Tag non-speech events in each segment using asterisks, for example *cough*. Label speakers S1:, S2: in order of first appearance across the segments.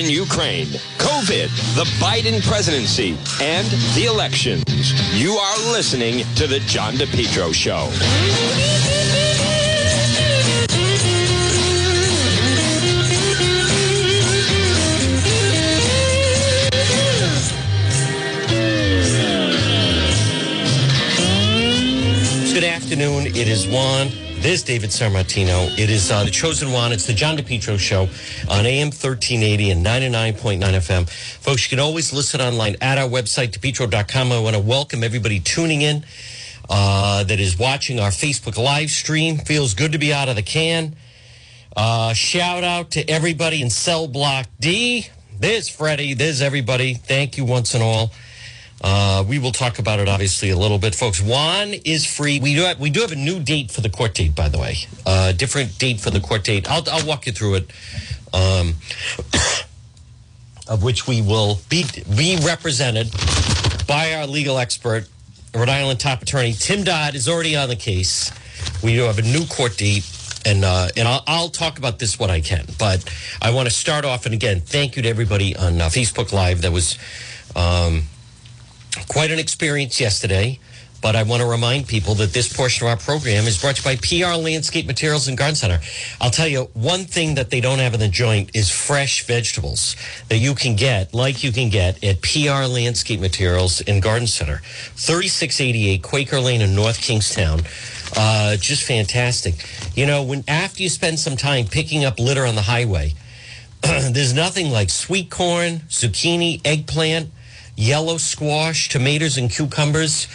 S1: in Ukraine, COVID, the Biden presidency, and the elections. You are listening to The John DePetro Show.
S2: Good afternoon. It is Juan. This David Sarmatino. It is uh, the chosen one. It's the John DePetro show on AM 1380 and 99.9 FM. Folks, you can always listen online at our website, depetro.com. I want to welcome everybody tuning in uh, that is watching our Facebook live stream. Feels good to be out of the can. Uh, shout out to everybody in Cell Block D. There's Freddie. There's everybody. Thank you once and all. Uh, we will talk about it obviously a little bit, folks. Juan is free. We do have, we do have a new date for the court date, by the way. Uh, different date for the court date. I'll I'll walk you through it. Um, of which we will be be represented by our legal expert, Rhode Island top attorney Tim Dodd is already on the case. We do have a new court date. And uh, and I'll, I'll talk about this what I can, but I want to start off and again thank you to everybody on uh, Facebook Live that was um, quite an experience yesterday. But I want to remind people that this portion of our program is brought to you by PR Landscape Materials and Garden Center. I'll tell you one thing that they don't have in the joint is fresh vegetables that you can get, like you can get at PR Landscape Materials and Garden Center, 3688 Quaker Lane in North Kingstown. Uh, just fantastic. You know, when after you spend some time picking up litter on the highway, *clears throat* there's nothing like sweet corn, zucchini, eggplant yellow squash, tomatoes, and cucumbers.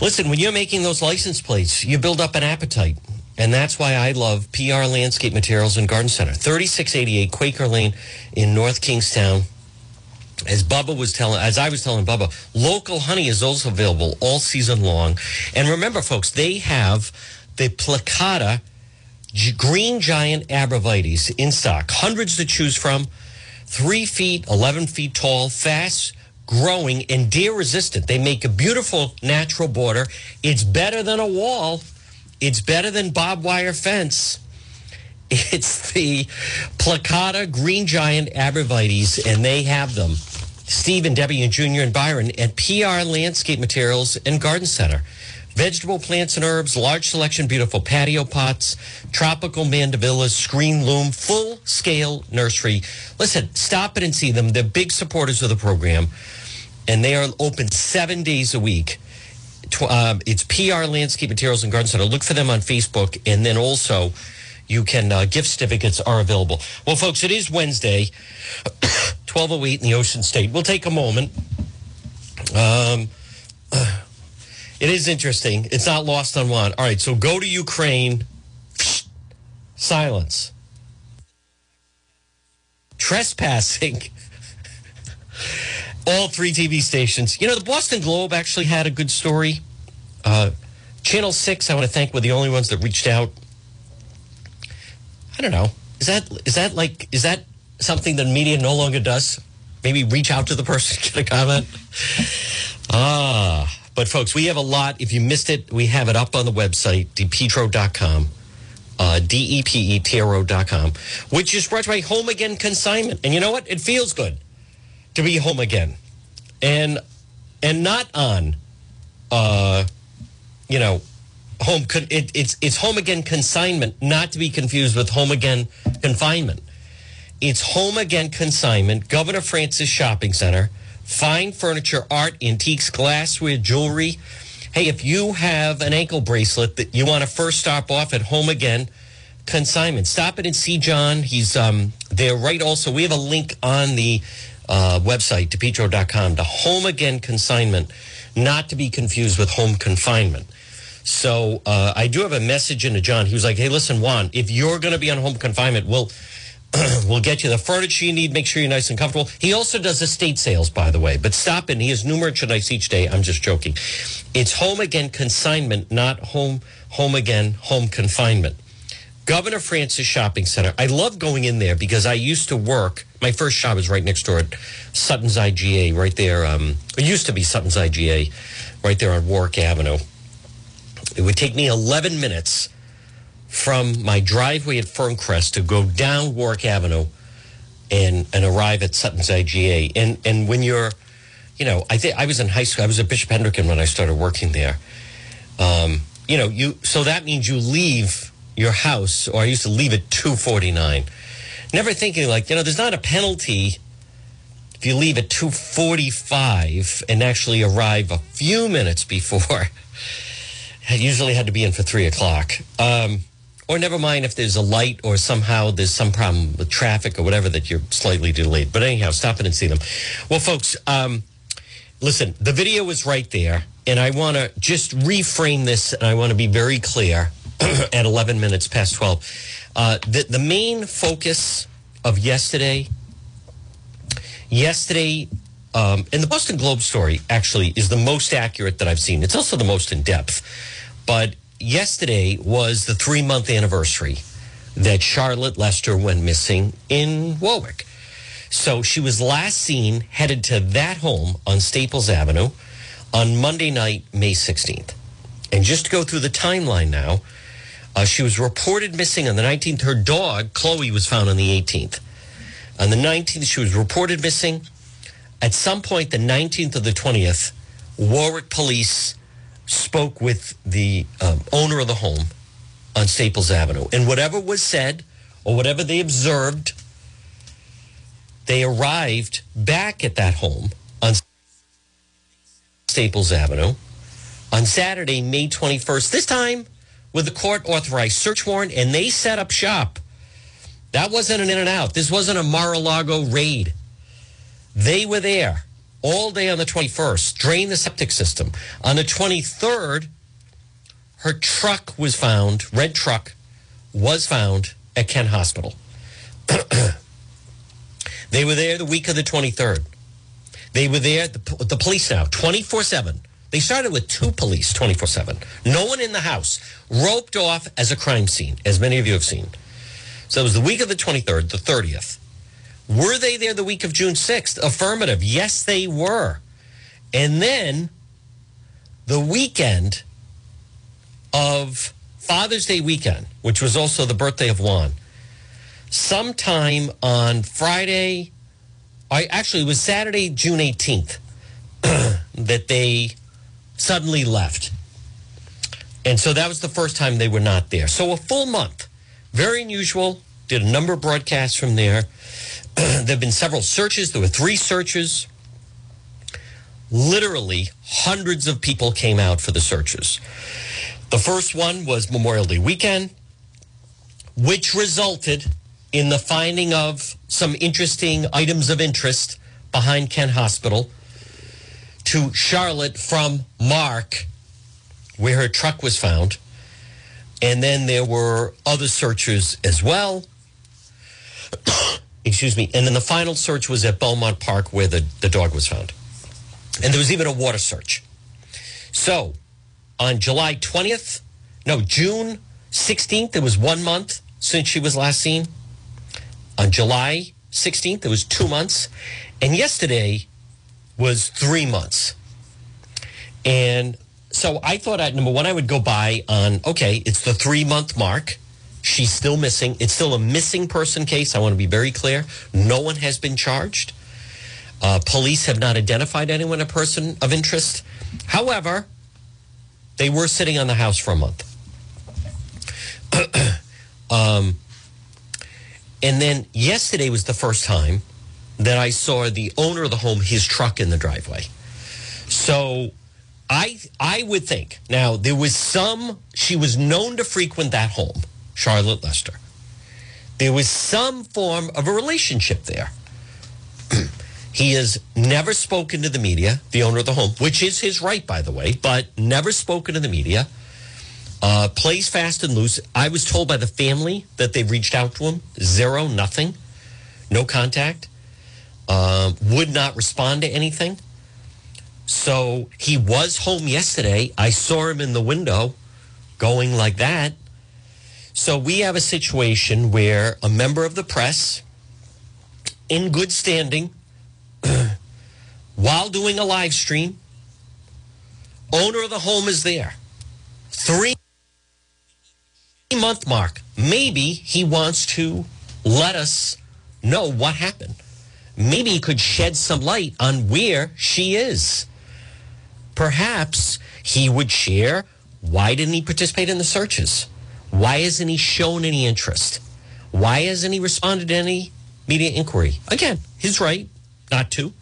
S2: Listen, when you're making those license plates, you build up an appetite. And that's why I love PR Landscape Materials and Garden Center. 3688 Quaker Lane in North Kingstown. As Bubba was telling, as I was telling Bubba, local honey is also available all season long. And remember, folks, they have the Plicata Green Giant Arborvitaes in stock. Hundreds to choose from. Three feet, 11 feet tall, fast growing and deer resistant. They make a beautiful natural border. It's better than a wall. It's better than barbed wire fence. *laughs* It's the Plicata Green Giant Arborvitaes, and they have them. Steve and Debbie and Junior and Byron at PR Landscape Materials and Garden Center. Vegetable plants and herbs, large selection, beautiful patio pots, tropical mandevillas, screen loom, full scale nursery. Listen, stop it and see them. They're big supporters of the program and they are open seven days a week. Um, it's PR Landscape Materials and Garden Center. Look for them on Facebook, and then also you can uh, gift certificates are available. Well, folks, it is Wednesday, *coughs* twelve oh eight in the Ocean State. We'll take a moment. Um, *sighs* it is interesting. It's not lost on one. All right, so go to Ukraine. *sniffs* Silence. Trespassing *laughs* all three TV stations. You know, the Boston Globe actually had a good story. Uh, Channel 6, I want to thank, were the only ones that reached out. I don't know. Is that is that like is that something that media no longer does? Maybe reach out to the person, *laughs* get a comment. Ah, but folks, we have a lot. If you missed it, we have it up on the website, depetro.com. Uh, D-E-P-E-T-R-O.com, which is brought by Home Again Consignment. And you know what? It feels good to be home again, and and not on, uh, you know, home. It, it's it's home again consignment, not to be confused with home again confinement. It's home again consignment. Governor Francis Shopping Center, fine furniture, art, antiques, glassware, jewelry. Hey, if you have an ankle bracelet that you want to first stop off at home again consignment, stop it and see John. He's um, there right. Also, we have a link on the uh, website, depetro.com, to home again consignment, not to be confused with home confinement. So uh, I do have a message into John. He was like, hey, listen, Juan, if you're going to be on home confinement, we'll. *clears throat* we'll get you the furniture you need. Make sure you're nice and comfortable. He also does estate sales, by the way. But stop in. He has new merchandise each day. I'm just joking. It's home again consignment, not home home again home confinement. Governor Francis Shopping Center. I love going in there because I used to work. My first job is right next door at Sutton's IGA, right there. Um, it used to be Sutton's IGA, right there on Warwick Avenue. It would take me 11 minutes from my driveway at Ferncrest to go down Warwick Avenue and and, arrive at Sutton's IGA. And and when you're, you know, I think I was in high school. I was at Bishop Hendricken when I started working there. Um, you know, you so that means you leave your house, or I used to leave at two forty nine. Never thinking like, you know, there's not a penalty if you leave at two forty five and actually arrive a few minutes before. *laughs* I usually had to be in for three o'clock. Um, or never mind if there's a light or somehow there's some problem with traffic or whatever that you're slightly delayed. But anyhow, stop in and see them. Well, folks, um, listen, the video is right there. And I want to just reframe this and I want to be very clear *clears throat* at 11 minutes past 12. Uh, the, the main focus of yesterday, yesterday, um, and the Boston Globe story actually is the most accurate that I've seen. It's also the most in depth. But yesterday was the three month anniversary that Charlotte Lester went missing in Warwick. So she was last seen headed to that home on Staples Avenue on Monday night, May 16th. And just to go through the timeline now, uh, she was reported missing on the 19th. Her dog, Chloe, was found on the 18th. On the 19th, she was reported missing. At some point, the 19th or the 20th, Warwick police spoke with the um, owner of the home on Staples Avenue. And whatever was said or whatever they observed, they arrived back at that home on Staples Avenue on Saturday, May 21st, this time with a court authorized search warrant, and they set up shop. That wasn't an in and out. This wasn't a Mar a Lago raid. They were there all day on the 21st, drain the septic system. On the 23rd, her truck was found, red truck was found at Kent Hospital. *clears throat* they were there the week of the 23rd. They were there, the, the police now, 24 7. They started with two police 24 7. No one in the house, roped off as a crime scene, as many of you have seen. So it was the week of the 23rd, the 30th. Were they there the week of June 6th? Affirmative. Yes, they were. And then the weekend of Father's Day weekend, which was also the birthday of Juan, sometime on Friday, I actually it was Saturday, June 18th, *clears throat* that they suddenly left. And so that was the first time they were not there. So a full month. Very unusual. Did a number of broadcasts from there. *clears throat* there have been several searches. There were three searches. Literally, hundreds of people came out for the searches. The first one was Memorial Day weekend, which resulted in the finding of some interesting items of interest behind Kent Hospital to Charlotte from Mark, where her truck was found. And then there were other searches as well. *coughs* Excuse me. And then the final search was at Belmont Park where the, the dog was found. And there was even a water search. So on July 20th, no, June 16th, it was one month since she was last seen. On July 16th, it was two months. And yesterday was three months. And so I thought, I, number one, I would go by on, okay, it's the three month mark. She's still missing. It's still a missing person case. I want to be very clear. No one has been charged. Uh, police have not identified anyone a person of interest. However, they were sitting on the house for a month. *clears throat* um, and then yesterday was the first time that I saw the owner of the home, his truck in the driveway. So I I would think now there was some she was known to frequent that home, Charlotte Lester. There was some form of a relationship there. *clears throat* he has never spoken to the media, the owner of the home, which is his right, by the way, but never spoken to the media. Uh, plays fast and loose. I was told by the family that they've reached out to him. Zero, nothing, no contact. Uh, would not respond to anything. So he was home yesterday. I saw him in the window going like that. So we have a situation where a member of the press, in good standing, *clears throat* while doing a live stream, owner of the home is there. Three month mark. Maybe he wants to let us know what happened. Maybe he could shed some light on where she is. Perhaps he would share why didn't he participate in the searches? Why hasn't he shown any interest? Why hasn't he responded to any media inquiry? Again, his right not to.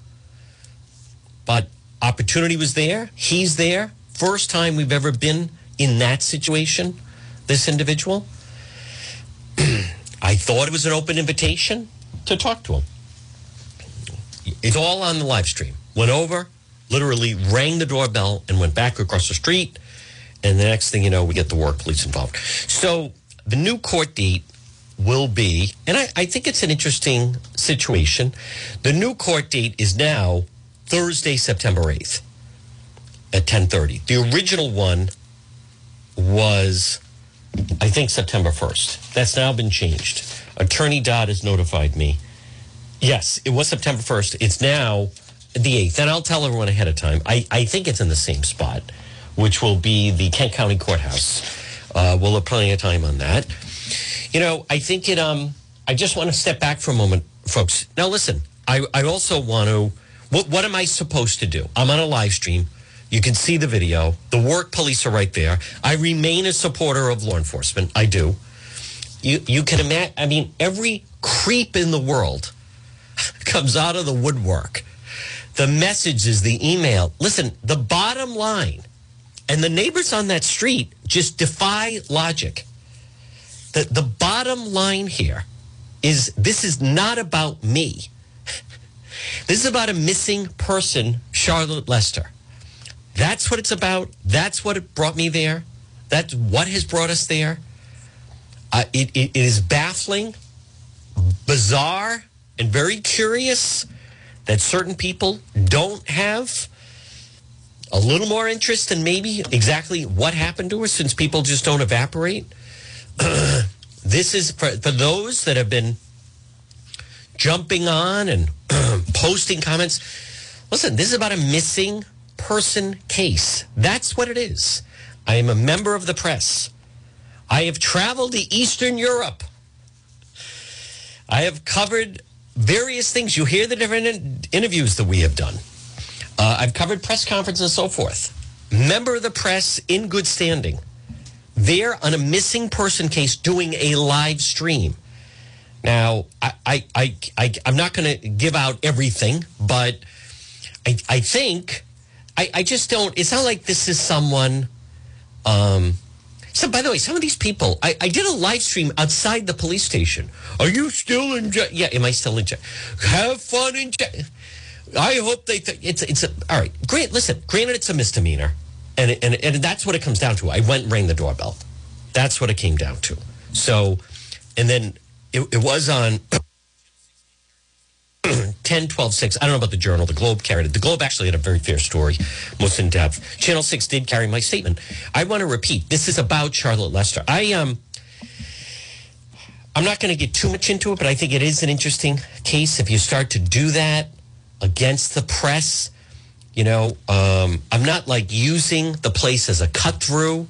S2: But opportunity was there. He's there. First time we've ever been in that situation, this individual. *clears throat* I thought it was an open invitation to talk to him. It's all on the live stream. Went over, literally rang the doorbell, and went back across the street. And the next thing you know, we get the Warwick police involved. So the new court date will be, and I, I think it's an interesting situation. The new court date is now Thursday, September 8th at 1030. The original one was, I think, September 1st. That's now been changed. Attorney Dodd has notified me. Yes, it was September 1st. It's now the 8th. And I'll tell everyone ahead of time. I, I think it's in the same spot, which will be the Kent County Courthouse. Uh, we'll have plenty of time on that. You know, I think it, um, I just want to step back for a moment, folks. Now, listen, I, I also want to, what, what am I supposed to do? I'm on a live stream. You can see the video. The Warwick police are right there. I remain a supporter of law enforcement. I do. You, you can imagine, I mean, every creep in the world *laughs* comes out of the woodwork. The messages, the email. Listen, the bottom line, and the neighbors on that street just defy logic. The, the bottom line here is this is not about me. *laughs* This is about a missing person, Charlotte Lester. That's what it's about. That's what it brought me there. That's what has brought us there. Uh, it, it, it is baffling, bizarre, and very curious that certain people don't have a little more interest in maybe exactly what happened to her since people just don't evaporate. *clears throat* this is for, for those that have been jumping on and *clears throat* posting comments. Listen, this is about a missing person case. That's what it is. I am a member of the press. I have traveled to Eastern Europe. I have covered various things. You hear the different interviews that we have done. Uh, I've covered press conferences and so forth. Member of the press in good standing. There on a missing person case doing a live stream. Now, I, I, I, I am not going to give out everything, but I, I think I, I just don't. It's not like this is someone. Um, so, by the way, some of these people, I, I did a live stream outside the police station. Are you still in jail? Yeah, am I still in jail? Have fun in jail. I hope they. Th- it's it's a, all right. Great. Listen, granted, it's a misdemeanor, and and and that's what it comes down to. I went and rang the doorbell. That's what it came down to. So, and then it, it was on *clears throat* 10, 12, 6. I don't know about the Journal. The Globe carried it. The Globe actually had a very fair story, most in depth. Channel 6 did carry my statement. I want to repeat this is about Charlotte Lester. I, um, I'm not going to get too much into it, but I think it is an interesting case. If you start to do that against the press, you know, um, I'm not like using the place as a cut through.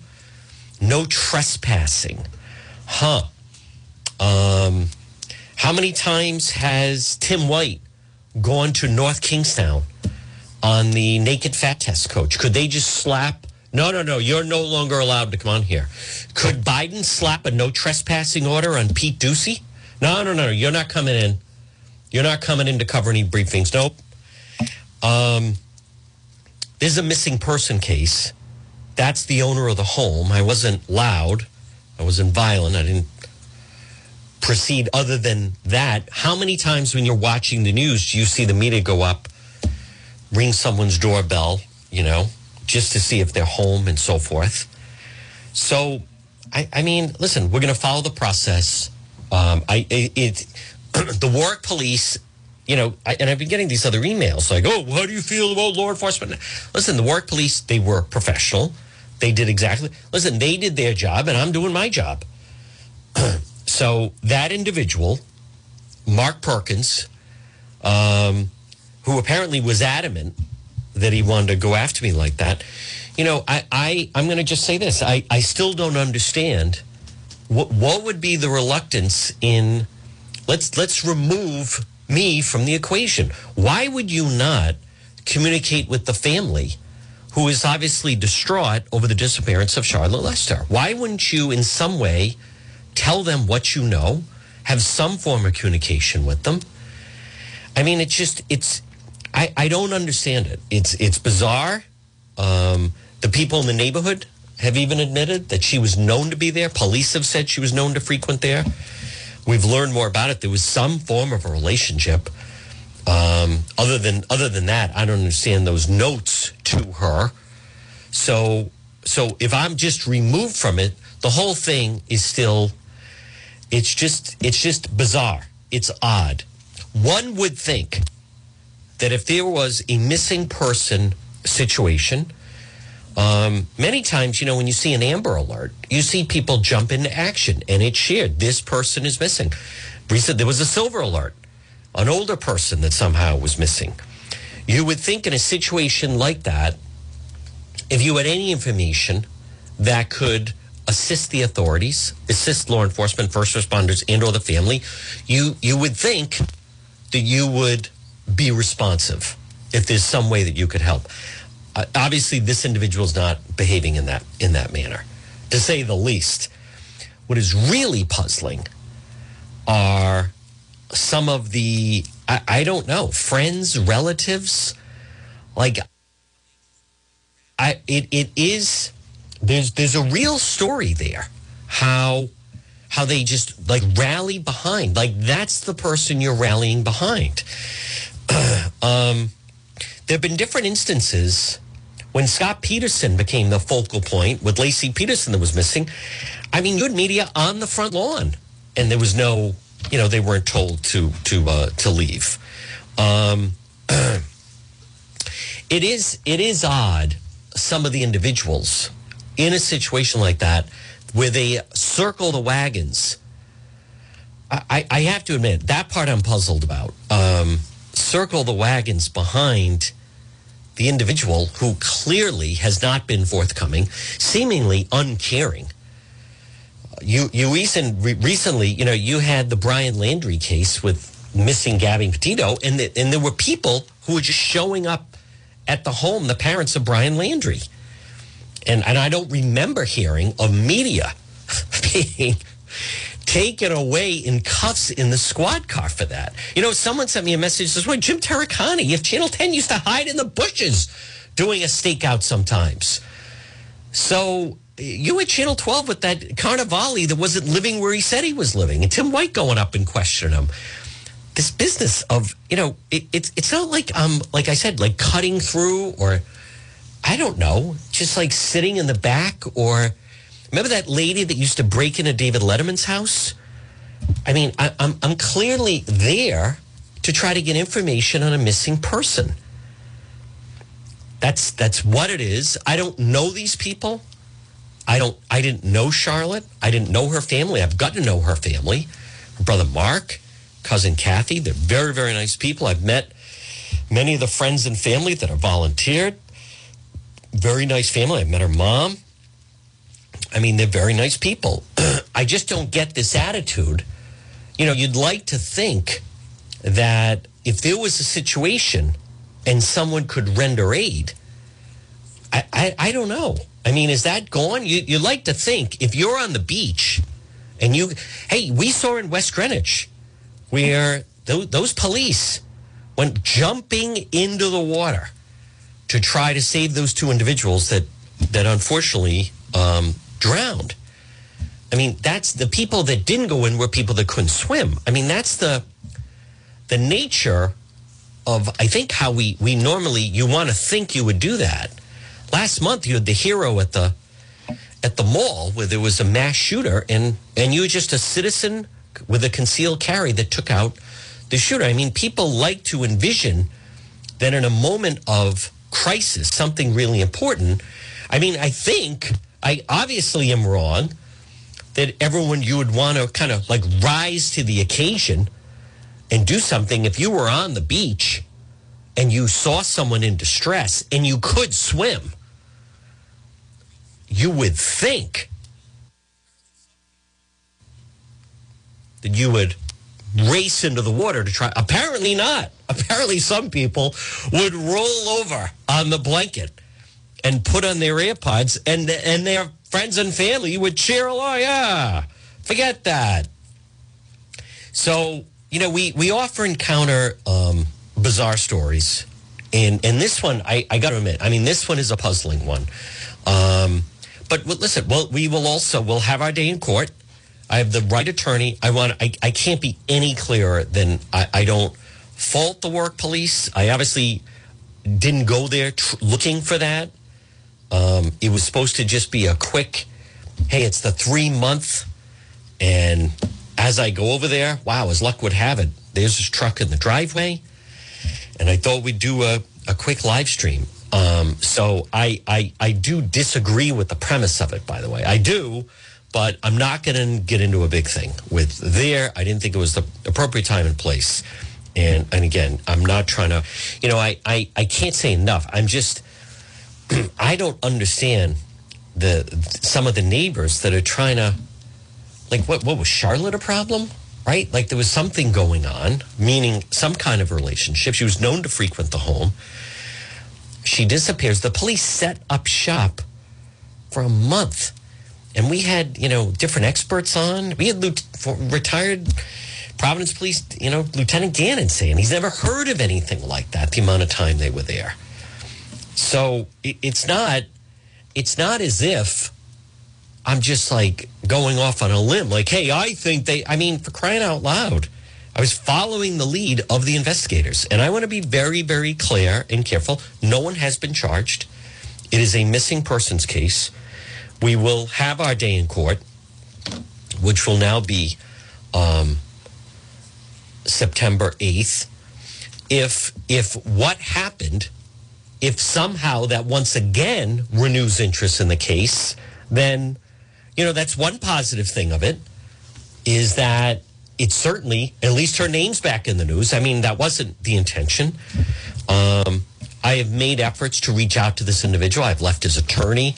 S2: No trespassing. Huh. Um, how many times has Tim White gone to North Kingstown on the naked fat test coach? Could they just slap? No, no, no. You're no longer allowed to come on here. Could Biden slap a no trespassing order on Pete Doocy? No, no, no. You're not coming in. You're not coming in to cover any briefings. Nope. Um, there's a missing person case. That's the owner of the home. I wasn't loud. I wasn't violent. I didn't proceed other than that. How many times when you're watching the news do you see the media go up, ring someone's doorbell, you know, just to see if they're home and so forth? So, I, I mean, listen, we're going to follow the process. Um, I it, it *clears throat* the Warwick police, you know, I, and I've been getting these other emails like, "Oh, how do you feel about law enforcement?" Listen, the Warwick police, they were professional. They did exactly. Listen, they did their job, and I'm doing my job. *clears throat* So that individual, Mark Perkins, um, who apparently was adamant that he wanted to go after me like that, you know, I, I I'm going to just say this: I, I still don't understand what what would be the reluctance in let's let's remove me from the equation. Why would you not communicate with the family who is obviously distraught over the disappearance of Charlotte Lester? Why wouldn't you, in some way, tell them what you know, have some form of communication with them? I mean, it's just, it's, I, I don't understand it. It's, it's bizarre. Um, the people in the neighborhood have even admitted that she was known to be there. Police have said she was known to frequent there. We've learned more about it. There was some form of a relationship. Um, other than other than that, I don't understand those notes to her. So so if I'm just removed from it, the whole thing is still it's just it's just bizarre. It's odd. One would think that if there was a missing person situation, um, many times, you know, when you see an Amber Alert, you see people jump into action and it's shared. This person is missing. Recently, there was a Silver Alert, an older person that somehow was missing. You would think in a situation like that, if you had any information that could assist the authorities, assist law enforcement, first responders, and or the family, you you would think that you would be responsive if there's some way that you could help uh, obviously this individual is not behaving in that in that manner, to say the least. What is really puzzling are some of the I, I don't know friends, relatives, like I it it is there's there's a real story there how how they just like rally behind like that's the person you're rallying behind *clears throat* um there have been different instances when Scott Peterson became the focal point with Laci Peterson that was missing, I mean, had media on the front lawn, and there was no, you know, they weren't told to to uh, to leave. Um, *clears throat* it is it is odd. Some of the individuals in a situation like that, where they circle the wagons. I, I have to admit that part I'm puzzled about. Um, circle the wagons behind the individual who clearly has not been forthcoming, seemingly uncaring. You, you recent, recently, you know, you had the Brian Laundrie case with missing Gabby Petito, and, the, and there were people who were just showing up at the home, the parents of Brian Laundrie. And, and I don't remember hearing of media *laughs* being taken away in cuffs in the squad car for that. You know, someone sent me a message this way Jim Taricani, if Channel 10 used to hide in the bushes doing a stakeout sometimes. So you at Channel 12 with that Carnevale that wasn't living where he said he was living, and Tim White going up and questioning him. This business of, you know, it, it's it's not like um like I said, like cutting through or I don't know, just like sitting in the back or Remember that lady that used to break into David Letterman's house? I mean, I, I'm, I'm clearly there to try to get information on a missing person. That's that's what it is. I don't know these people. I don't I didn't know Charlotte. I didn't know her family. I've got to know her family. Her brother Mark, cousin Kathy, they're very, very nice people. I've met many of the friends and family that have volunteered. Very nice family. I've met her mom. I mean, they're very nice people. *clears throat* I just don't get this attitude. You know, you'd like to think that if there was a situation and someone could render aid, I, I, I don't know. I mean, is that gone? You, you like to think if you're on the beach and you, hey, we saw in West Greenwich where those police went jumping into the water to try to save those two individuals that, that unfortunately um, drowned. I mean, that's the people that didn't go in were people that couldn't swim. I mean, that's the the nature of I think how we we normally you want to think you would do that. Last month you had the hero at the at the mall where there was a mass shooter and and you were just a citizen with a concealed carry that took out the shooter. I mean, people like to envision that in a moment of crisis, something really important. I mean, I think I obviously am wrong that everyone you would want to kind of like rise to the occasion and do something if you were on the beach and you saw someone in distress and you could swim you would think that you would race into the water to try. Apparently not. *laughs* Apparently, some people would roll over on the blanket and put on their AirPods, and and their friends and family would cheer along. Yeah, forget that. So you know, we we often encounter um, bizarre stories, and and this one, I I got to admit, I mean, this one is a puzzling one. Um, but listen, well, we will also we'll have our day in court. I have the right attorney. I want. I, I can't be any clearer than I, I don't fault the Warwick police. I obviously didn't go there tr- looking for that. Um, it was supposed to just be a quick. Hey, it's the three month, and as I go over there, wow, as luck would have it, there's this truck in the driveway, and I thought we'd do a, a quick live stream. Um, so I, I I do disagree with the premise of it. By the way, I do but I'm not going to get into a big thing with there. I didn't think it was the appropriate time and place. And, and again, I'm not trying to, you know, I, I, I can't say enough. I'm just, *clears throat* I don't understand the some of the neighbors that are trying to, like, what, what was Charlotte a problem? Right? Like there was something going on, meaning some kind of relationship. She was known to frequent the home. She disappears. The police set up shop for a month and we had you know different experts on. We had retired Providence Police, you know, Lieutenant Gannon saying he's never heard of anything like that. The amount of time they were there, so it, it's not it's not as if I'm just like going off on a limb. Like, hey, I think they. I mean, for crying out loud. I was following the lead of the investigators. And I want to be very, very clear and careful. No one has been charged. It is a missing persons case. We will have our day in court, which will now be um, September 8th. If, if what happened, if somehow that once again renews interest in the case, then, you know, that's one positive thing of it is that it certainly, at least her name's back in the news. I mean, that wasn't the intention. Um, I have made efforts to reach out to this individual. I've left his attorney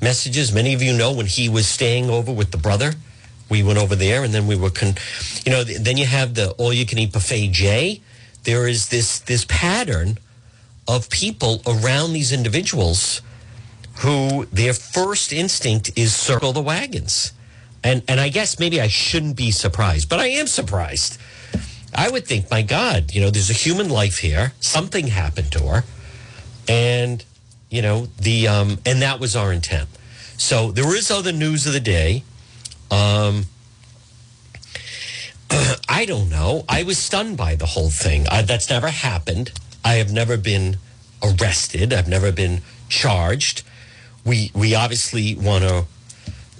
S2: messages. Many of you know when he was staying over with the brother, we went over there and then we were, con- you know, then you have the all you can eat buffet J. There is this this pattern of people around these individuals who their first instinct is circle the wagons. And and I guess maybe I shouldn't be surprised, but I am surprised. I would think, my God, you know, there's a human life here. Something happened to her. And you know the um, and that was our intent. So there is other news of the day. Um, *clears throat* I don't know. I was stunned by the whole thing. I, that's never happened. I have never been arrested. I've never been charged. We we obviously want to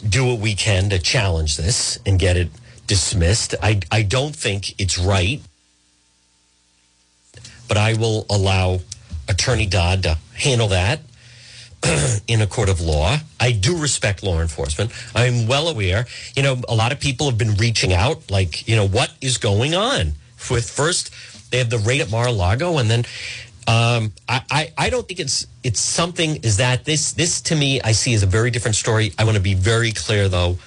S2: do what we can to challenge this and get it dismissed. I I don't think it's right, but I will allow Attorney Dodd to handle that *clears throat* in a court of law. I do respect law enforcement. I'm well aware. You know, a lot of people have been reaching out, like, you know, what is going on? With first, they have the raid at Mar-a-Lago, and then um, I, I, I don't think it's it's something. Is that this this to me I see is a very different story. I want to be very clear though,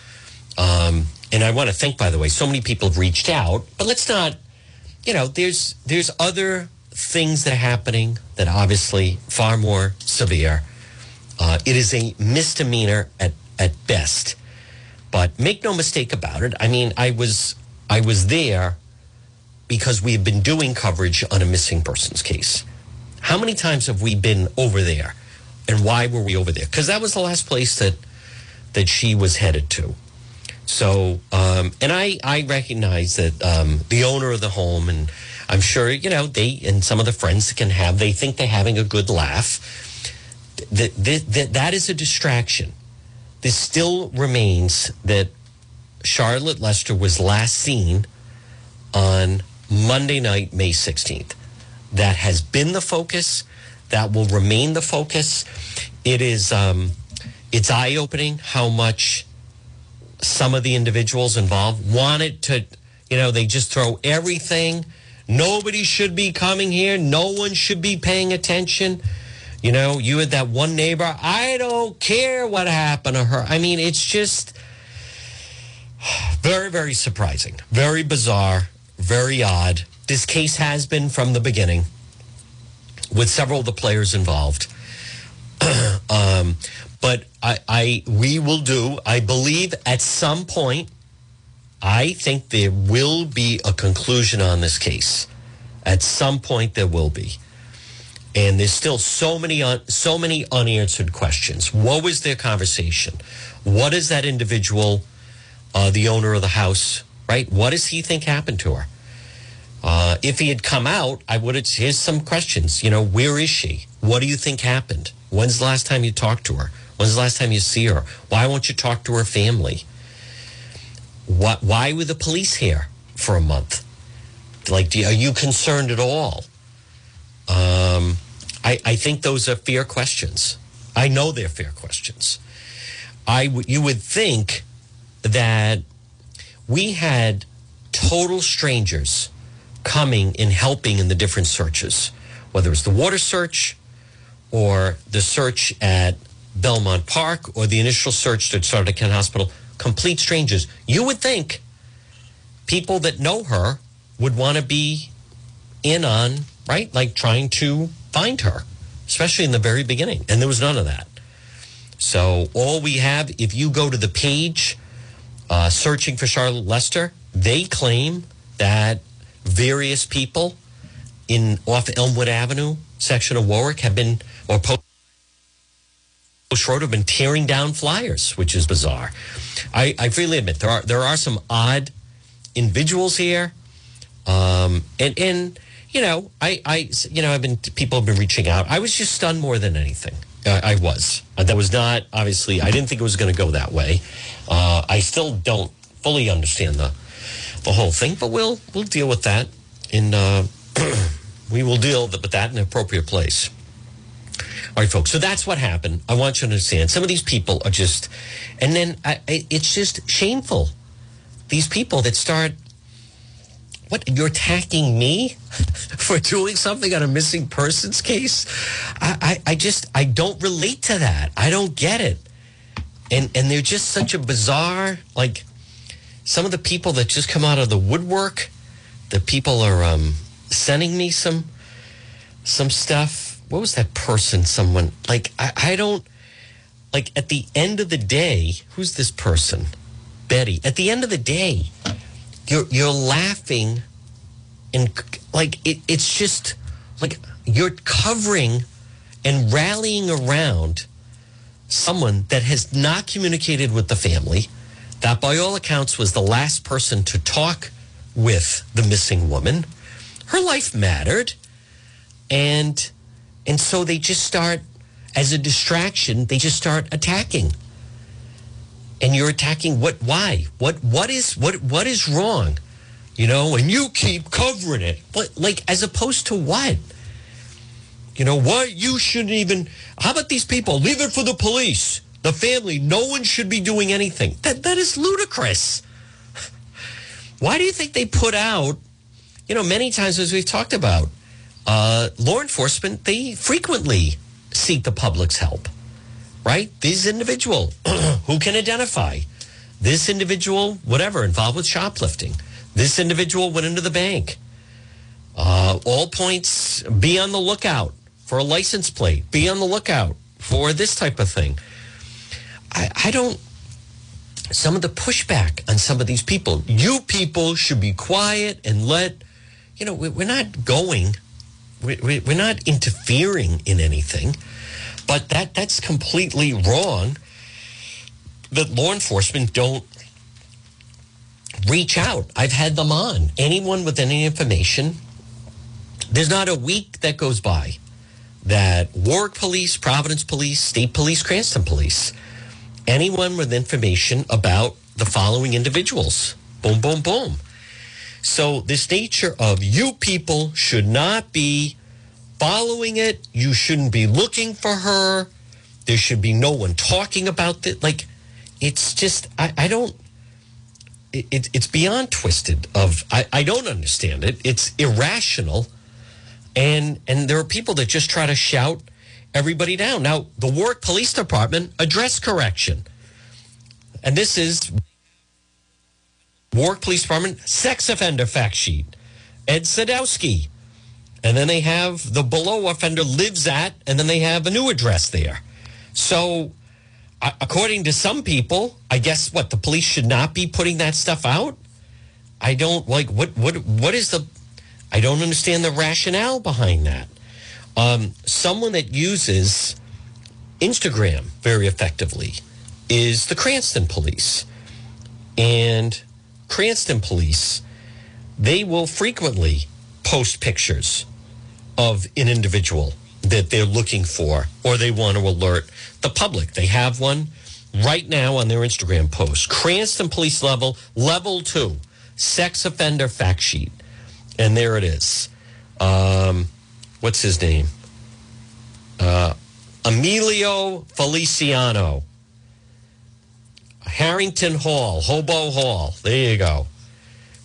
S2: um, and I want to thank by the way, so many people have reached out, but let's not. You know, there's there's other things that are happening that are obviously far more severe. Uh, it is a misdemeanor at, at best. But make no mistake about it. I mean, I was I was there because we have been doing coverage on a missing persons case. How many times have we been over there? And why were we over there? Because that was the last place that that she was headed to. So, um, and I, I recognize that um, the owner of the home and I'm sure, you know, they and some of the friends can have, they think they're having a good laugh. That, that, that is a distraction. This still remains that Charlotte Lester was last seen on Monday night, May 16th. That has been the focus. That will remain the focus. It is, um, it's eye opening how much some of the individuals involved wanted to, you know, they just throw everything Nobody should be coming here. No one should be paying attention. You know, you had that one neighbor. I don't care what happened to her. I mean, it's just very, very surprising, very bizarre. very odd. This case has been from the beginning with several of the players involved. *clears throat* um, but I, I, we will do. I believe at some point, I think there will be a conclusion on this case. At some point, there will be, and there's still so many, un, so many unanswered questions. What was their conversation? What is that individual, uh, the owner of the house, right? What does he think happened to her? Uh, if he had come out, I would have. Here's some questions. You know, where is she? What do you think happened? When's the last time you talked to her? When's the last time you see her? Why won't you talk to her family? What? Why were the police here for a month? Like, are you concerned at all? Um, I, I think those are fair questions. I know they're fair questions. I w- you would think that we had total strangers coming and helping in the different searches, whether it's the water search or the search at Belmont Park or the initial search that started at Kent Hospital, complete strangers. You would think people that know her would want to be in on, right? Like trying to find her, especially in the very beginning. And there was none of that. So all we have, if you go to the page uh, searching for Charlotte Lester, they claim that various people in off Elmwood Avenue section of Warwick have been or post Have been tearing down flyers, which is bizarre. I, I freely admit there are there are some odd individuals here, um, and and you know I I you know I've been people have been reaching out. I was just stunned more than anything. Uh, I was. Uh, that was not obviously. I didn't think it was going to go that way. Uh, I still don't fully understand the the whole thing, but we'll we'll deal with that in. Uh, *clears throat* we will deal with that in an appropriate place. All right, folks. So that's what happened. I want you to understand. Some of these people are just, and then I, I, it's just shameful. These people that start, what you're attacking me *laughs* for doing something on a missing persons case. I, I, I just I don't relate to that. I don't get it. And and they're just such a bizarre like some of the people that just come out of the woodwork. The people are um, sending me some some stuff what was that person? Someone like I, I don't like at the end of the day, who's this person? Betty. At the end of the day, you're you're laughing and like it, it's just like you're covering and rallying around someone that has not communicated with the family that by all accounts was the last person to talk with the missing woman her life mattered and and so they just start, as a distraction, they just start attacking. And you're attacking what? Why? What? What is what? What is wrong? You know, and you keep covering it. But like, as opposed to what? You know what? You shouldn't even. How about these people? Leave it for the police, the family. No one should be doing anything. That that is ludicrous. *laughs* Why do you think they put out? You know, many times as we've talked about, uh, law enforcement, they frequently seek the public's help, right? This individual *clears throat* who can identify this individual, whatever, involved with shoplifting. This individual went into the bank. Uh, all points, be on the lookout for a license plate. Be on the lookout for this type of thing. I, I don't. Some of the pushback on some of these people. You people should be quiet and let. You know, we're not going we're not interfering in anything, but that that's completely wrong. That law enforcement don't reach out. I've had them on. Anyone with any information, there's not a week that goes by that Warwick Police, Providence Police, State Police, Cranston Police, anyone with information about the following individuals. Boom, boom, boom. So, this nature of you people should not be following it. You shouldn't be looking for her. There should be no one talking about it. Like, it's just, I, I don't, it, it's beyond twisted of, I, I don't understand it. It's irrational. And, and there are people that just try to shout everybody down. Now, the Warwick Police Department address correction. And this is Warwick Police Department sex offender fact sheet. Ed Sadowski. And then they have the below offender lives at, and then they have a new address there. So, according to some people, I guess what the police should not be putting that stuff out. I don't like what what what is the. I don't understand the rationale behind that. Um, someone that uses Instagram very effectively is the Cranston police. And Cranston police, they will frequently post pictures of an individual that they're looking for or they want to alert the public. They have one right now on their Instagram post. Cranston police level, level two, sex offender fact sheet. And there it is. Um, what's his name? Uh, Emilio Feliciano. Harrington Hall, Hobo Hall. There you go.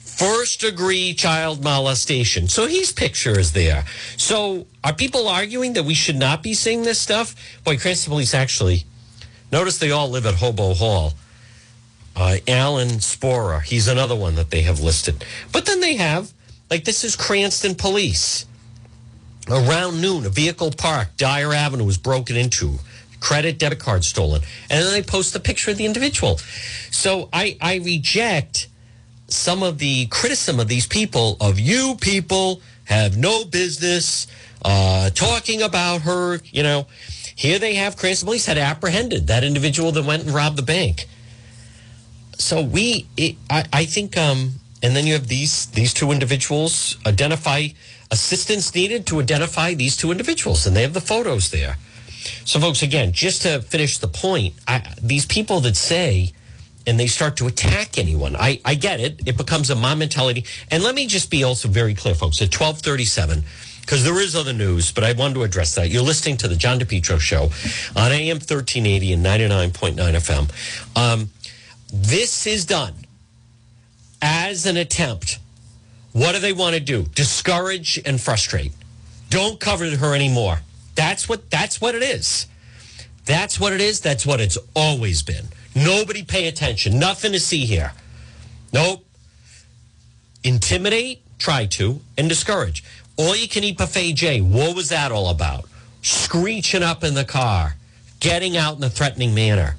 S2: First degree child molestation. So his picture is there. So are people arguing that we should not be seeing this stuff? Boy, Cranston Police actually, notice they all live at Hobo Hall. Uh, Alan Spora, he's another one that they have listed. But then they have, like, this is Cranston Police. Around noon, a vehicle parked, Dyer Avenue was broken into credit debit card stolen. And then they post the picture of the individual. So i i reject some of the criticism of these people of you people have no business uh, talking about her you know. Here they have Cranston police had apprehended that individual that went and robbed the bank. So we it, I, I think um and then you have these these two individuals identify assistance needed to identify these two individuals. And they have the photos there so, folks, again, just to finish the point, I, these people that say, and they start to attack anyone. I, I get it. It becomes a mob mentality. And let me just be also very clear, folks. At 1237, because there is other news, but I wanted to address that. You're listening to the John DePetro Show on AM 1380 and 99.9 FM. Um, this is done as an attempt. What do they want to do? Discourage and frustrate. Don't cover her anymore. That's what that's what it is. That's what it is. That's what it's always been. Nobody pay attention. Nothing to see here. Nope. Intimidate, try to, and discourage. All you can eat buffet J. What was that all about? Screeching up in the car, getting out in a threatening manner.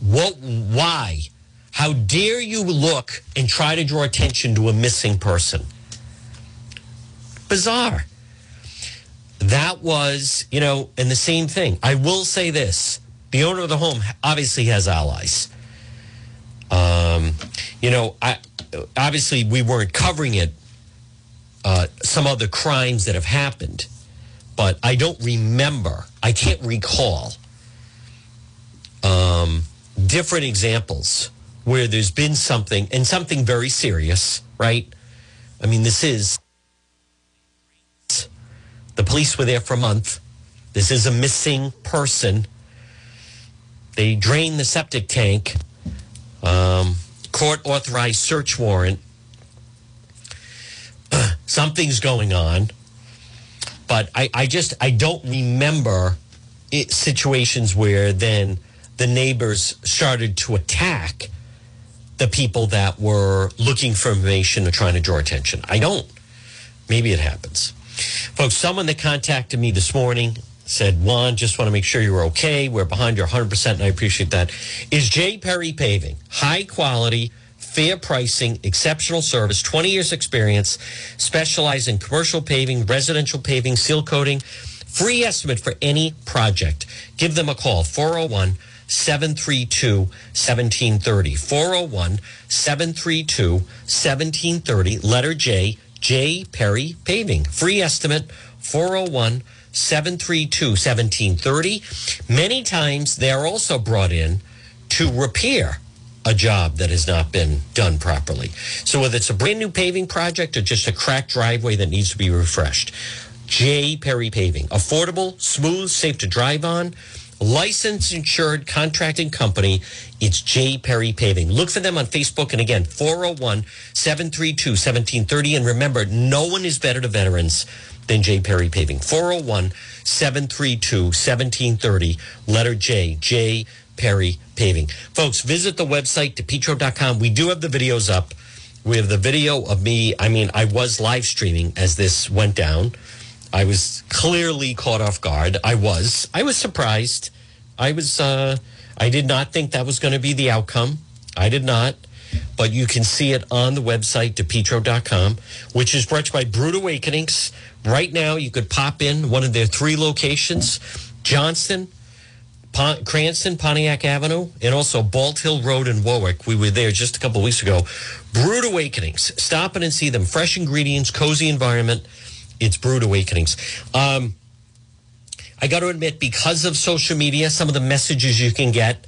S2: What why? How dare you look and try to draw attention to a missing person? Bizarre that was, you know, and the same thing. I will say this the owner of the home obviously has allies. Um, you know, I, obviously we weren't covering it, uh, some other crimes that have happened, but I don't remember, I can't recall um, different examples where there's been something and something very serious, right? I mean, this is the police were there for a month. This is a missing person. They drained the septic tank. Um, court authorized search warrant. *clears throat* Something's going on. But I, I just I don't remember it, situations where then the neighbors started to attack the people that were looking for information or trying to draw attention. I don't. Maybe it happens. Folks, someone that contacted me this morning said, Juan, just want to make sure you're okay. We're behind you 100%, and I appreciate that. Is J. Perry Paving. High quality, fair pricing, exceptional service, 20 years experience, specialize in commercial paving, residential paving, seal coating, free estimate for any project. Give them a call, 401 732 1730. 401 732 1730, letter J J. Perry Paving. Free estimate 401 732 1730. Many times they're also brought in to repair a job that has not been done properly. So whether it's a brand new paving project or just a cracked driveway that needs to be refreshed, J. Perry Paving. Affordable, smooth, safe to drive on licensed insured contracting company. It's J. Perry Paving. Look for them on Facebook. And again, 401 732 1730. And remember, no one is better to veterans than J. Perry Paving. 401 732 1730. Letter J. J. Perry Paving. Folks, visit the website, depetro.com. We do have the videos up. We have the video of me. I mean, I was live streaming as this went down. I was clearly caught off guard. I was. I was surprised. I was, uh, I did not think that was going to be the outcome. I did not. But you can see it on the website, depetro.com, which is brought to you by Brewed Awakenings. Right now, you could pop in one of their three locations Johnston, Pon- Cranston, Pontiac Avenue, and also Bald Hill Road in Warwick. We were there just a couple weeks ago. Brewed Awakenings. Stop in and see them. Fresh ingredients, cozy environment. It's Brewed Awakenings. Um, I got to admit, because of social media, some of the messages you can get,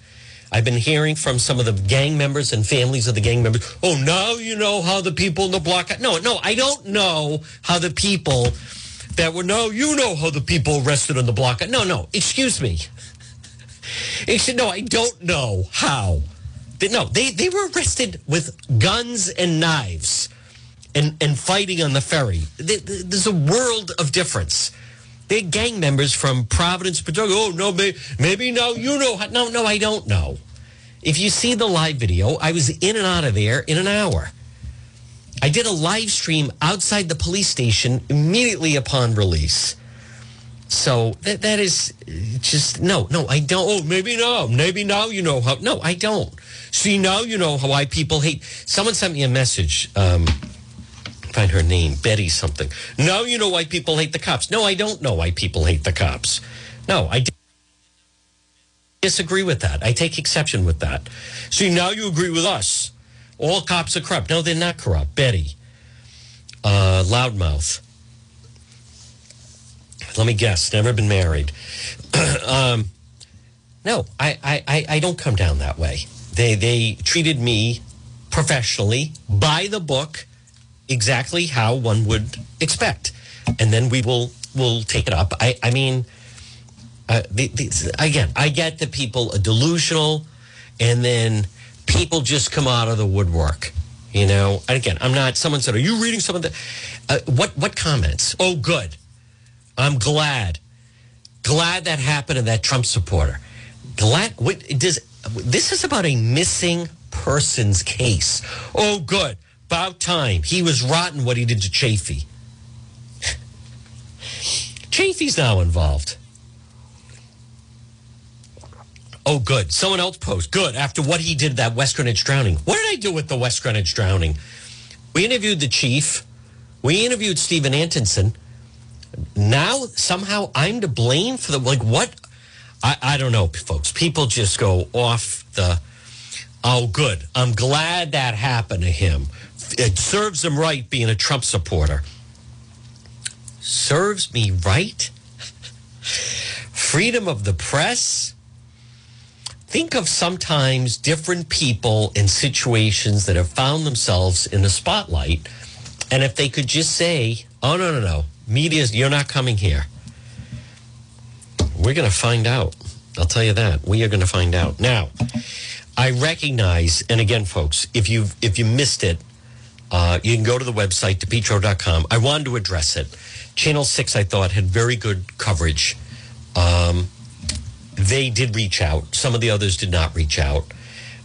S2: I've been hearing from some of the gang members and families of the gang members. Oh, now you know how the people in the block. No, no, I don't know how the people that were. No, you know how the people arrested on the block. No, no, excuse me. No, I don't know how. No, they, they were arrested with guns and knives and, and fighting on the ferry. There's a world of difference. They're gang members from Providence, Pawtucket. Oh, no, maybe, maybe now you know. No, no, I don't know. If you see the live video, I was in and out of there in an hour. I did a live stream outside the police station immediately upon release. So that that is just no, no, I don't. Oh, maybe no, maybe now you know how. No, I don't. See now you know how why people hate. Someone sent me a message. Um, find her name, Betty something. Now you know why people hate the cops. No, I don't know why people hate the cops. No, I disagree with that. I take exception with that. See, now you agree with us. All cops are corrupt. No, they're not corrupt. Betty, uh, loudmouth. Let me guess. Never been married. *clears throat* um, no, I, I, I don't come down that way. They they treated me professionally by the book exactly how one would expect. And then we will will take it up. I, I mean, uh, the, the, again, I get that people are delusional, and then people just come out of the woodwork. You know, and again, I'm not. Someone said, "Are you reading some of the uh, what? What comments? Oh, good. I'm glad. Glad that happened to that Trump supporter. Glad. What does this is about a missing persons case? Oh, good. About time. He was rotten what he did to Chafee. *laughs* Chafee's now involved. Oh, good. Someone else post. Good. After what he did, that West Greenwich drowning. What did I do with the West Greenwich drowning? We interviewed the chief. We interviewed Stephen Antonson. Now, somehow, I'm to blame for the, like, what? I, I don't know, folks. People just go off the, oh, good. I'm glad that happened to him. It serves him right being a Trump supporter. Serves me right? Freedom of the press? think of sometimes different people in situations that have found themselves in the spotlight. And if they could just say, oh, no, no, no, media's, you're not coming here. We're going to find out. I'll tell you that. We are going to find out. Now, I recognize, and again, folks, if you if you missed it, uh, you can go to the website, depetro.com. I wanted to address it. Channel 6, I thought, had very good coverage. Um, they did reach out. Some of the others did not reach out.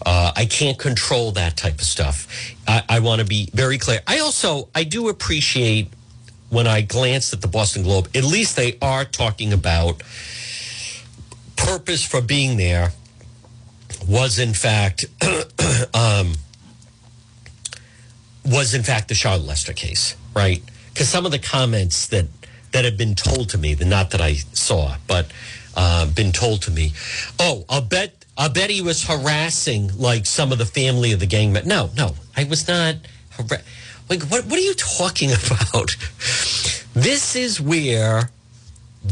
S2: Uh, I can't control that type of stuff. I, I want to be very clear. I also I do appreciate when I glanced at the Boston Globe. At least they are talking about purpose for being there was in fact *clears throat* um, was in fact the Charlotte Lester case, right? Because some of the comments that that have been told to me, the not that I saw, but uh, been told to me. Oh, I'll bet I'll bet he was harassing like some of the family of the gang. But No, no, I was not. Har- like, what? What are you talking *laughs* about? This is where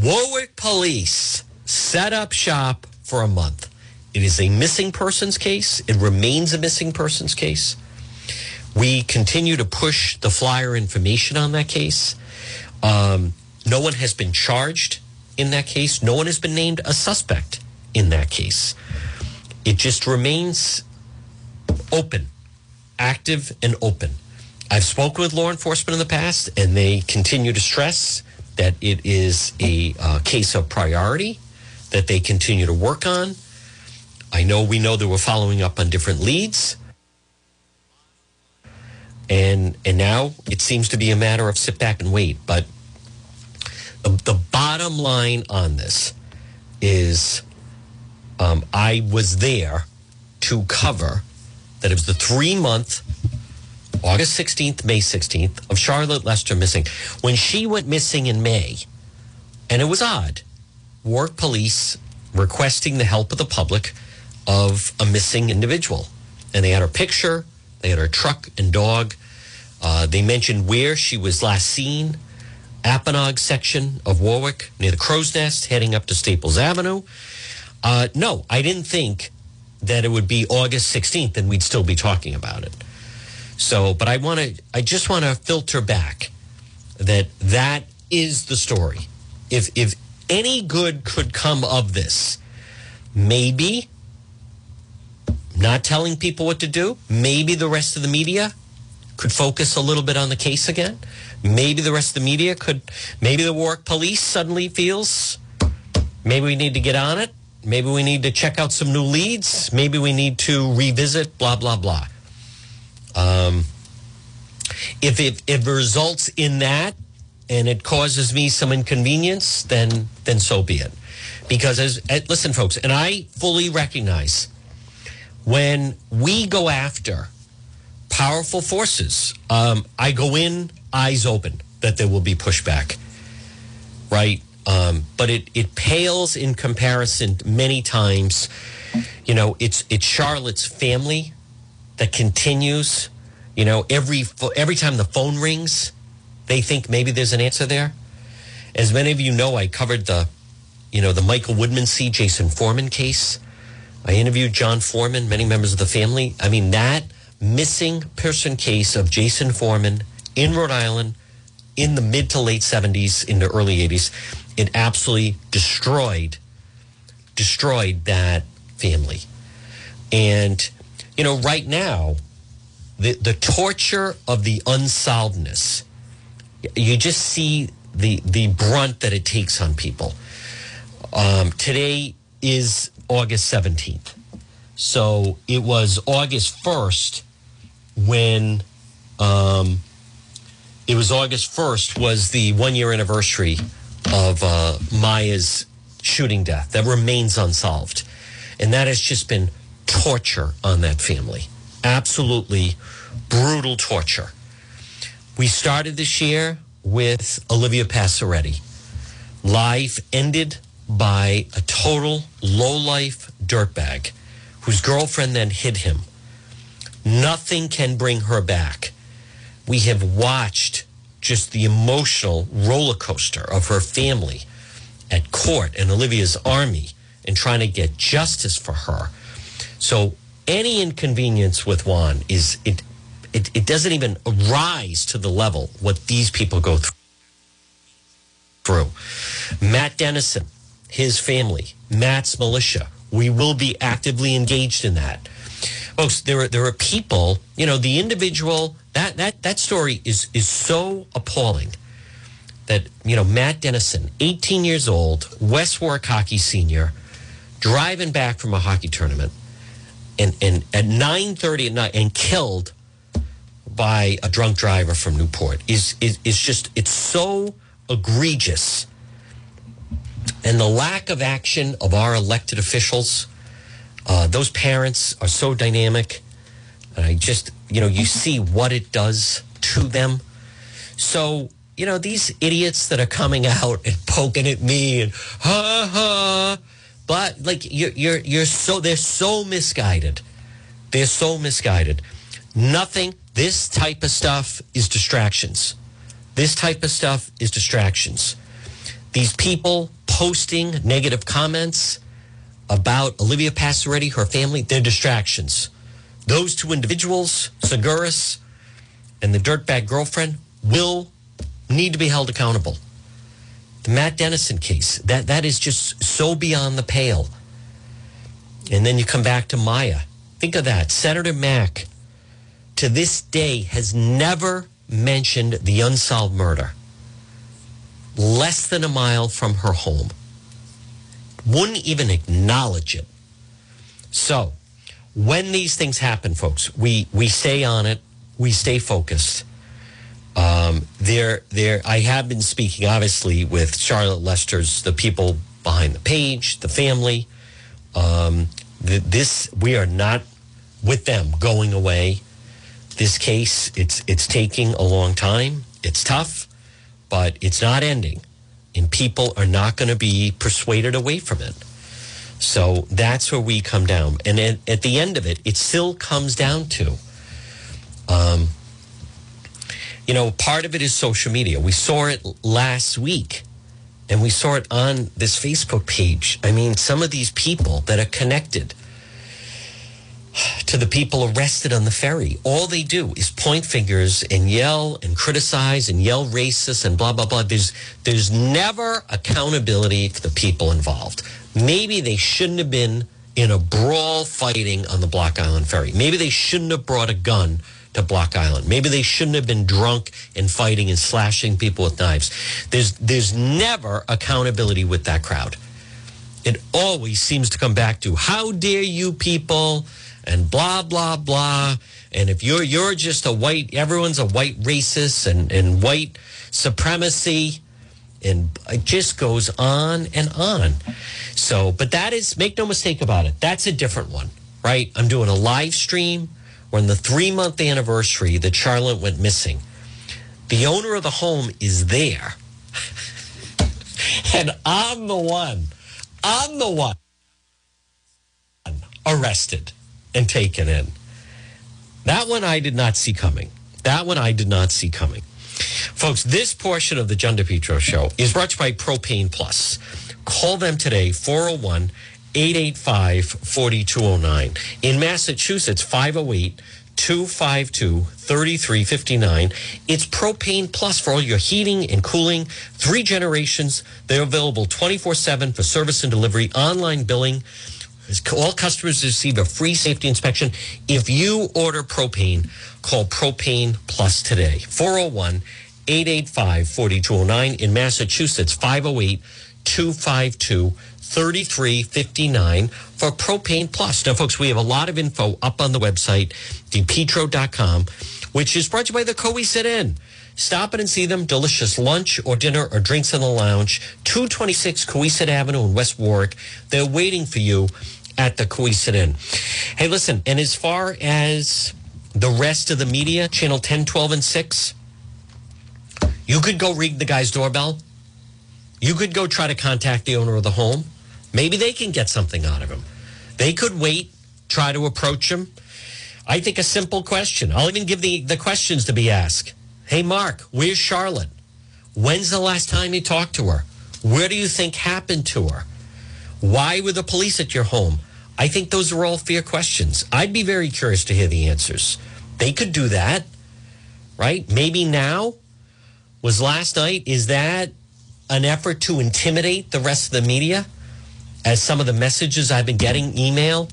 S2: Warwick Police set up shop for a month. It is a missing persons case. It remains a missing persons case. We continue to push the flyer information on that case. Um, no one has been charged in that case. No one has been named a suspect in that case. It just remains open, active, and open. I've spoken with law enforcement in the past, and they continue to stress that it is a uh, case of priority that they continue to work on. I know we know that we're following up on different leads. And and now it seems to be a matter of sit back and wait. But the, the bottom line on this is um, I was there to cover that it was the three month August 16th, May 16th of Charlotte Lester missing. When she went missing in May, and it was odd, Warwick police requesting the help of the public of a missing individual. And they had her picture, they had her truck and dog. Uh, they mentioned where she was last seen, Apponaug section of Warwick, near the Crow's Nest, heading up to Staples Avenue. Uh, no, I didn't think that it would be August 16th and we'd still be talking about it. So, but I want to, I just want to filter back that that is the story. If, if any good could come of this, maybe not telling people what to do, maybe the rest of the media could focus a little bit on the case again. Maybe the rest of the media could, maybe the Warwick police suddenly feels maybe we need to get on it. Maybe we need to check out some new leads. Maybe we need to revisit blah, blah, blah. Um, if it, if it results in that and it causes me some inconvenience, then then so be it. Because as eh, listen, folks, and I fully recognize when we go after powerful forces, um, I go in eyes open that there will be pushback, right? Um, but it it pales in comparison many times. You know, it's it's Charlotte's family that continues. You know, every every time the phone rings, they think maybe there's an answer there. As many of you know, I covered the, you know, the Michael Woodmansee, Jason Foreman case. I interviewed John Foreman, many members of the family. I mean, that missing person case of Jason Foreman in Rhode Island in the mid to late 70s into early 80s, it absolutely destroyed destroyed that family. And you know, right now, the the torture of the unsolvedness, you just see the the brunt that it takes on people. Um, today is August seventeenth, so it was August first when um, it was August first was the one year anniversary of uh, Maya's shooting death that remains unsolved, and that has just been torture on that family. Absolutely brutal torture. We started this year with Olivia Passaretti. Life ended by a total low life dirtbag whose girlfriend then hid him. Nothing can bring her back. We have watched just the emotional roller coaster of her family at court and Olivia's army and trying to get justice for her. So any inconvenience with Juan is it, it, it doesn't even rise to the level what these people go through. Matt Dennison, his family, Matt's militia, we will be actively engaged in that. Folks, there are there are people, you know, the individual that that that story is is so appalling that you know Matt Dennison, 18 years old, West Warwick hockey senior, driving back from a hockey tournament and, and at 9.30 at night and killed by a drunk driver from Newport is, is, is just, it's so egregious. And the lack of action of our elected officials, uh, those parents are so dynamic. And I just, you know, you see what it does to them. So, you know, these idiots that are coming out and poking at me and ha ha but like you're you're you're so they're so misguided. They're so misguided. Nothing. This type of stuff is distractions. This type of stuff is distractions. These people posting negative comments about Olivia Passaretti, her family, they're distractions. Those two individuals, Seguris and the dirtbag girlfriend, will need to be held accountable. The Matt Dennison case, that, that is just so beyond the pale. And then you come back to Maya. Think of that. Senator Mack, to this day, has never mentioned the unsolved murder. Less than a mile from her home. Wouldn't even acknowledge it. So, when these things happen, folks, we we stay on it, we stay focused. Um, there, there. I have been speaking, obviously, with Charlotte Lester's, the people behind the page, the family. Um, th- this we are not with them going away. This case, it's it's taking a long time. It's tough, but it's not ending, and people are not going to be persuaded away from it. So that's where we come down, and at, at the end of it, it still comes down to. Um, you know, part of it is social media. We saw it last week and we saw it on this Facebook page. I mean, some of these people that are connected to the people arrested on the ferry, all they do is point fingers and yell and criticize and yell racist and blah blah blah. There's there's never accountability for the people involved. Maybe they shouldn't have been in a brawl fighting on the Block Island ferry. Maybe they shouldn't have brought a gun to Block Island. Maybe they shouldn't have been drunk and fighting and slashing people with knives. There's there's never accountability with that crowd. It always seems to come back to how dare you people and blah blah blah. And if you're you're just a white everyone's a white racist and, and white supremacy and it just goes on and on. So, but that is make no mistake about it. That's a different one, right? I'm doing a live stream when the three month anniversary that Charlotte went missing, the owner of the home is there. *laughs* and I'm the one, I'm the one arrested and taken in. That one I did not see coming. That one I did not see coming. Folks, this portion of the John DePetro show is brought to you by Propane Plus. Call them today, 401 885 4209. In Massachusetts, 508 252 3359. It's Propane Plus for all your heating and cooling. Three generations. They're available 24 7 for service and delivery, online billing. All customers receive a free safety inspection. If you order propane, call Propane Plus today. 401 885 4209 in Massachusetts, 508 252 3359 for Propane Plus. Now, folks, we have a lot of info up on the website, depetro.com, which is brought to you by the Cowesett Inn. Stop in and see them. Delicious lunch or dinner or drinks in the lounge. 226 Cowesett Avenue in West Warwick. They're waiting for you at the Cowesett Inn. Hey, listen, and as far as the rest of the media, channel 10, 12, and 6, you could go ring the guy's doorbell. You could go try to contact the owner of the home. Maybe they can get something out of him. They could wait, try to approach him. I think a simple question. I'll even give the, the questions to be asked. Hey, Mark, where's Charlotte? When's the last time you talked to her? Where do you think happened to her? Why were the police at your home? I think those are all fair questions. I'd be very curious to hear the answers. They could do that, right? Maybe now was last night. Is that an effort to intimidate the rest of the media? As some of the messages I've been getting, email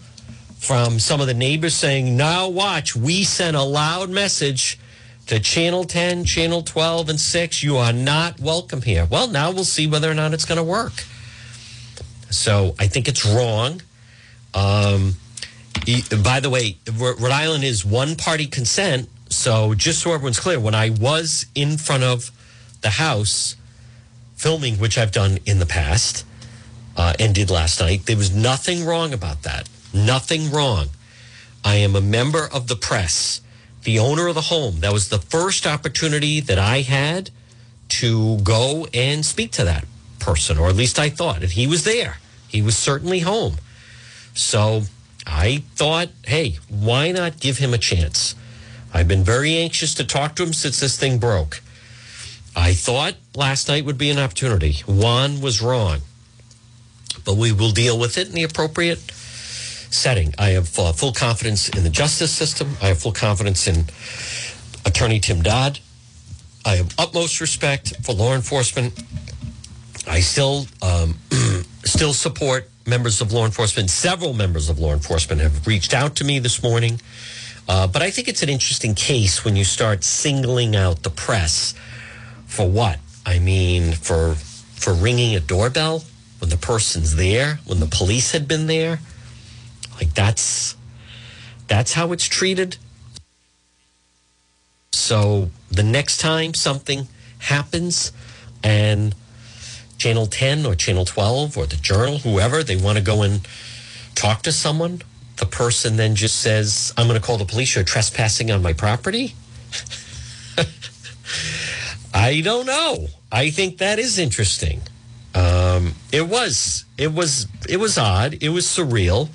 S2: from some of the neighbors saying, now watch, we sent a loud message to Channel 10, Channel 12, and 6. You are not welcome here. Well, now we'll see whether or not it's going to work. So I think it's wrong. Um, by the way, Rhode Island is one party consent. So just so everyone's clear, when I was in front of the house filming, which I've done in the past uh, and did last night, there was nothing wrong about that. Nothing wrong. I am a member of the press, the owner of the home. That was the first opportunity that I had to go and speak to that person, or at least I thought. And he was there. He was certainly home. So I thought, hey, why not give him a chance? I've been very anxious to talk to him since this thing broke. I thought last night would be an opportunity. Juan was wrong, but we will deal with it in the appropriate setting. I have uh, full confidence in the justice system. I have full confidence in Attorney Tim Dodd. I have utmost respect for law enforcement. I still um, *clears throat* still support members of law enforcement. Several members of law enforcement have reached out to me this morning. Uh, but I think it's an interesting case when you start singling out the press for what? I mean, for for ringing a doorbell when the person's there, when the police had been there. Like that's that's how it's treated. So the next time something happens and Channel 10 or Channel 12 or the Journal, whoever, they want to go and talk to someone, the person then just says, I'm going to call the police, you're trespassing on my property. *laughs* I don't know. I think that is interesting. Um, it was, it was, it was odd. It was surreal.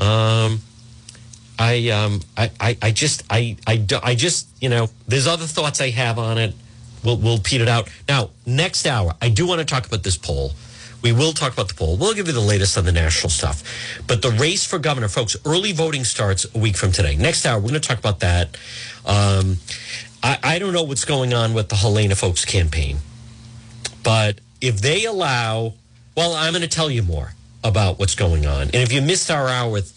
S2: Um, I, um, I, I, I just, I, I, I just, you know, there's other thoughts I have on it. We'll, we'll pete it out. Now, next hour, I do want to talk about this poll. We will talk about the poll. We'll give you the latest on the national stuff. But the race for governor, folks, early voting starts a week from today. Next hour, we're going to talk about that. Um, I, I don't know what's going on with the Helena Foulkes campaign, but if they allow, well, I'm going to tell you more about what's going on. And if you missed our hour with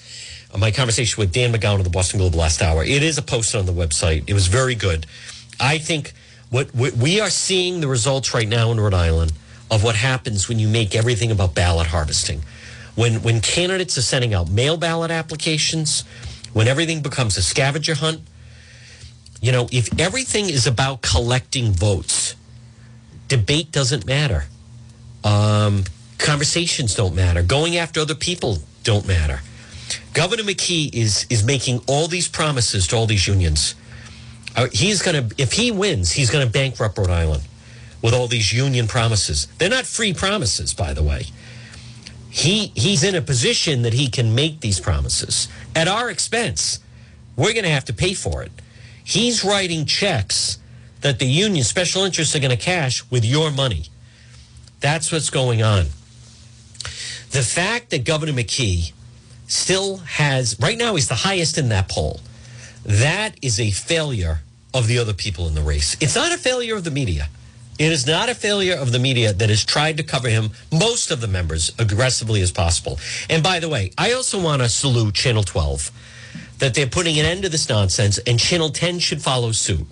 S2: uh, my conversation with Dan McGowan of the Boston Globe last hour, it is a post on the website. It was very good. I think what, we are seeing the results right now in Rhode Island of what happens when you make everything about ballot harvesting. When when candidates are sending out mail ballot applications, when everything becomes a scavenger hunt, you know, if everything is about collecting votes, debate doesn't matter. Um, conversations don't matter. Going after other people don't matter. Governor McKee is is making all these promises to all these unions. Uh, he's going to, if he wins, he's going to bankrupt Rhode Island with all these union promises. They're not free promises, by the way. He he's in a position that he can make these promises at our expense. We're going to have to pay for it. He's writing checks that the union special interests are going to cash with your money. That's what's going on. The fact that Governor McKee still has, right now, he's the highest in that poll. That is a failure of the other people in the race. It's not a failure of the media. It is not a failure of the media that has tried to cover him, most of the members, aggressively as possible. And by the way, I also want to salute Channel 12 that they're putting an end to this nonsense, and Channel 10 should follow suit.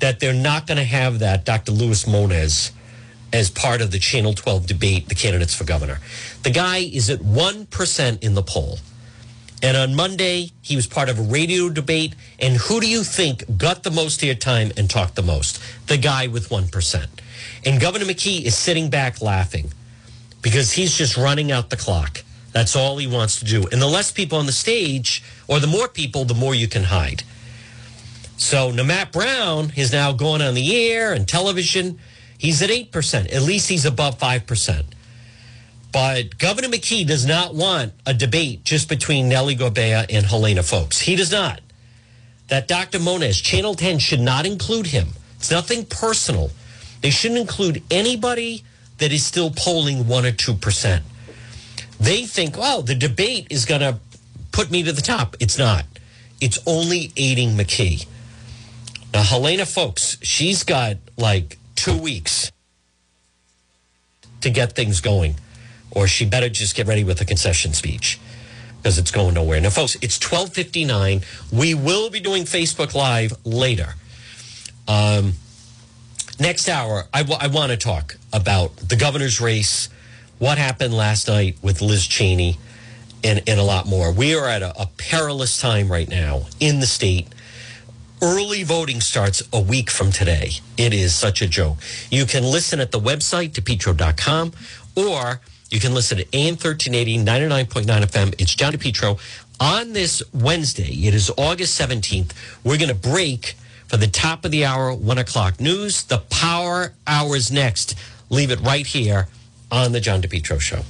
S2: That they're not going to have that Dr. Luis Muñoz as part of the Channel 12 debate, the candidates for governor. The guy is at 1% in the poll. And on Monday, he was part of a radio debate. And who do you think got the most airtime and talked the most? The guy with 1%. And Governor McKee is sitting back laughing because he's just running out the clock. That's all he wants to do. And the less people on the stage, or the more people, the more you can hide. So now Matt Brown is now going on the air and television. He's at 8%. At least he's above 5%. But Governor McKee does not want a debate just between Nellie Gorbea and Helena Foulkes. He does not. That Dr. Muñoz, Channel 10 should not include him. It's nothing personal. They shouldn't include anybody that is still polling 1 or 2%. They think, well, the debate is going to put me to the top. It's not. It's only aiding McKee. Now, Helena Foulkes, she's got like two weeks to get things going or she better just get ready with a concession speech because it's going nowhere. Now, folks, it's 1259. We will be doing Facebook Live later. Um, next hour, I, w- I want to talk about the governor's race, what happened last night with Liz Cheney, and, and a lot more. We are at a, a perilous time right now in the state. Early voting starts a week from today. It is such a joke. You can listen at the website, depetro.com, or you can listen to AM 1380, 99.9 FM. It's John DePetro. On this Wednesday, it is August 17th, we're going to break for the top of the hour, 1 o'clock news. The power hours next. Leave it right here on the John DePetro Show.